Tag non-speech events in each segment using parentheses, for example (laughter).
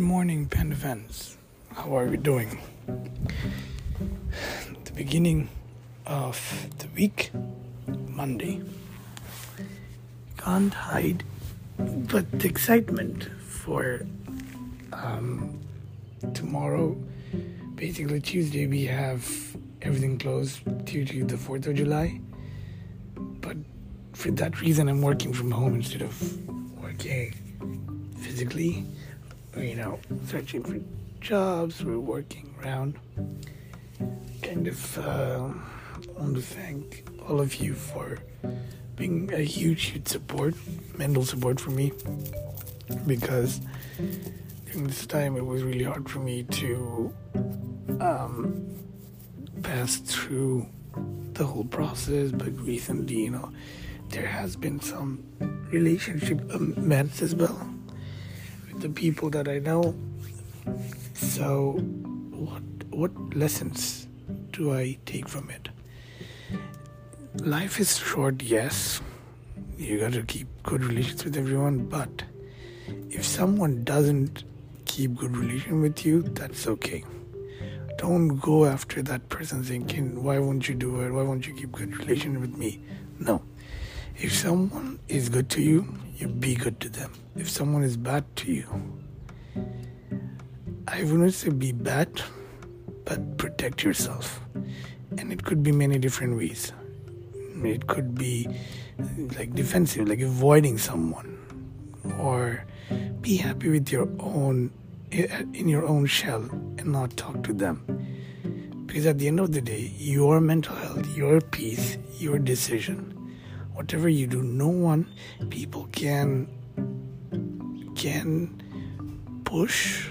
morning, Pen Fans. How are we doing? The beginning of the week, Monday. Can't hide but the excitement for um, tomorrow. Basically, Tuesday, we have everything closed due to the 4th of July. But for that reason, I'm working from home instead of working physically you know, searching for jobs, we're working around. Kind of uh, want to thank all of you for being a huge, huge support, mental support for me, because during this time it was really hard for me to um, pass through the whole process. But recently, you know, there has been some relationship amends as well the people that I know. So, what what lessons do I take from it? Life is short, yes. You got to keep good relations with everyone, but if someone doesn't keep good relation with you, that's okay. Don't go after that person thinking, why won't you do it? Why won't you keep good relation with me? If someone is good to you, you be good to them. If someone is bad to you, I wouldn't say be bad, but protect yourself. And it could be many different ways. It could be like defensive, like avoiding someone, or be happy with your own in your own shell and not talk to them. Because at the end of the day, your mental health, your peace, your decision whatever you do, no one, people can can push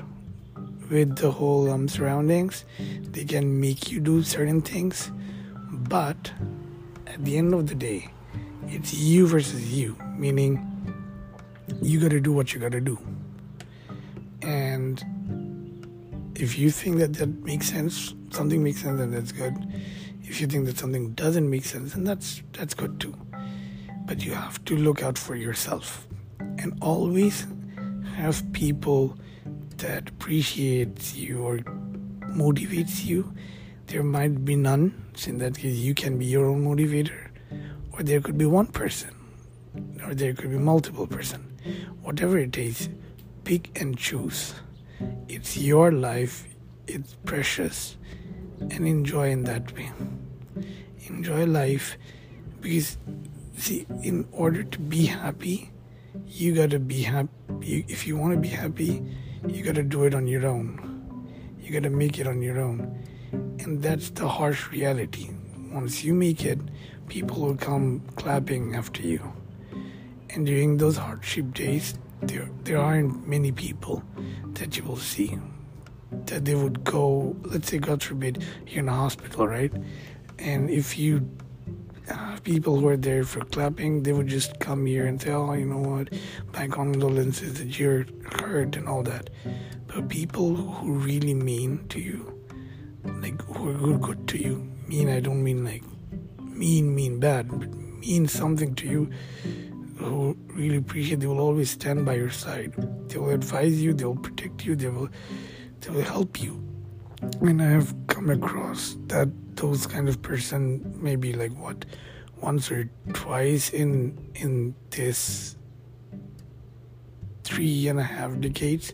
with the whole um, surroundings. They can make you do certain things, but at the end of the day, it's you versus you. Meaning, you got to do what you got to do, and if you think that that makes sense, something makes sense, then that's good. If you think that something doesn't make sense, then that's that's good too but you have to look out for yourself and always have people that appreciates you or motivates you. There might be none so in that case you can be your own motivator or there could be one person or there could be multiple person. Whatever it is pick and choose. It's your life it's precious and enjoy in that way. Enjoy life because see, in order to be happy, you gotta be happy. If you want to be happy, you gotta do it on your own. You gotta make it on your own. And that's the harsh reality. Once you make it, people will come clapping after you. And during those hardship days, there there aren't many people that you will see that they would go. Let's say, God forbid, you're in a hospital, right? And if you uh, people who are there for clapping, they would just come here and say, oh, you know what, my condolences that you're hurt and all that. But people who really mean to you, like who are good, good to you, mean, I don't mean like mean, mean bad, but mean something to you, who really appreciate, they will always stand by your side. They will advise you, they will protect you, they will, they will help you. And I have come across that those kind of person maybe like what once or twice in in this three and a half decades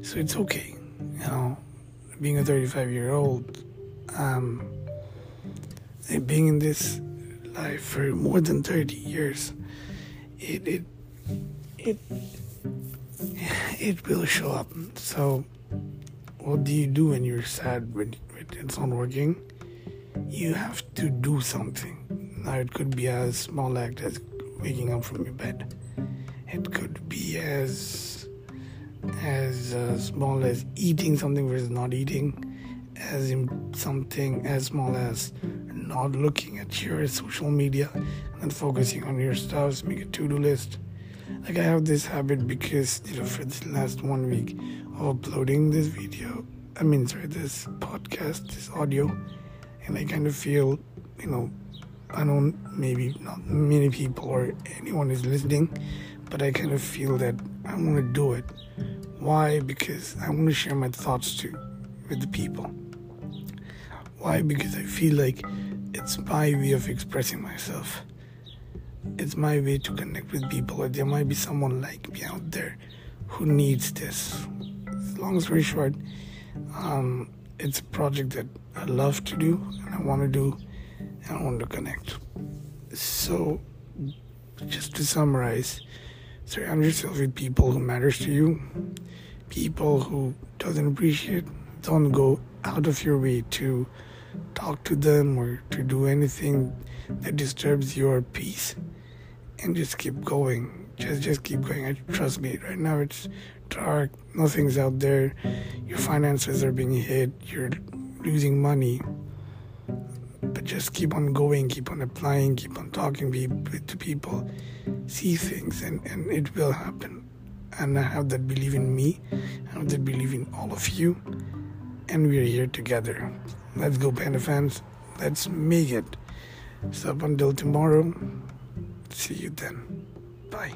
so it's okay you know. Being a 35 year old um being in this life for more than 30 years. It it it (sighs) it will show up. So what do you do when you're sad when it's not working you have to do something. Now, it could be as small act as waking up from your bed. It could be as as uh, small as eating something versus not eating, as in something as small as not looking at your social media and focusing on your stuff. Make a to-do list. Like I have this habit because you know for this last one week of uploading this video, I mean sorry this podcast, this audio and I kind of feel, you know, I don't maybe not many people or anyone is listening, but I kind of feel that I want to do it Why? Because I want to share my thoughts too with the people. Why? Because I feel like it's my way of expressing myself. It's my way to connect with people. There might be someone like me out there who needs this. Long story short, um, it's a project that I love to do and I want to do and I want to connect. So, just to summarize, surround yourself with people who matters to you, people who doesn't appreciate. Don't go out of your way to talk to them or to do anything that disturbs your peace, and just keep going. Just just keep going. I trust me. Right now it's dark. Nothing's out there. Your finances are being hit. You're losing money but just keep on going, keep on applying, keep on talking to people, see things, and, and it will happen. And I have that belief in me, I have that belief in all of you, and we're here together. Let's go, Panda fans. Let's make it. So until tomorrow. See you then. Bye.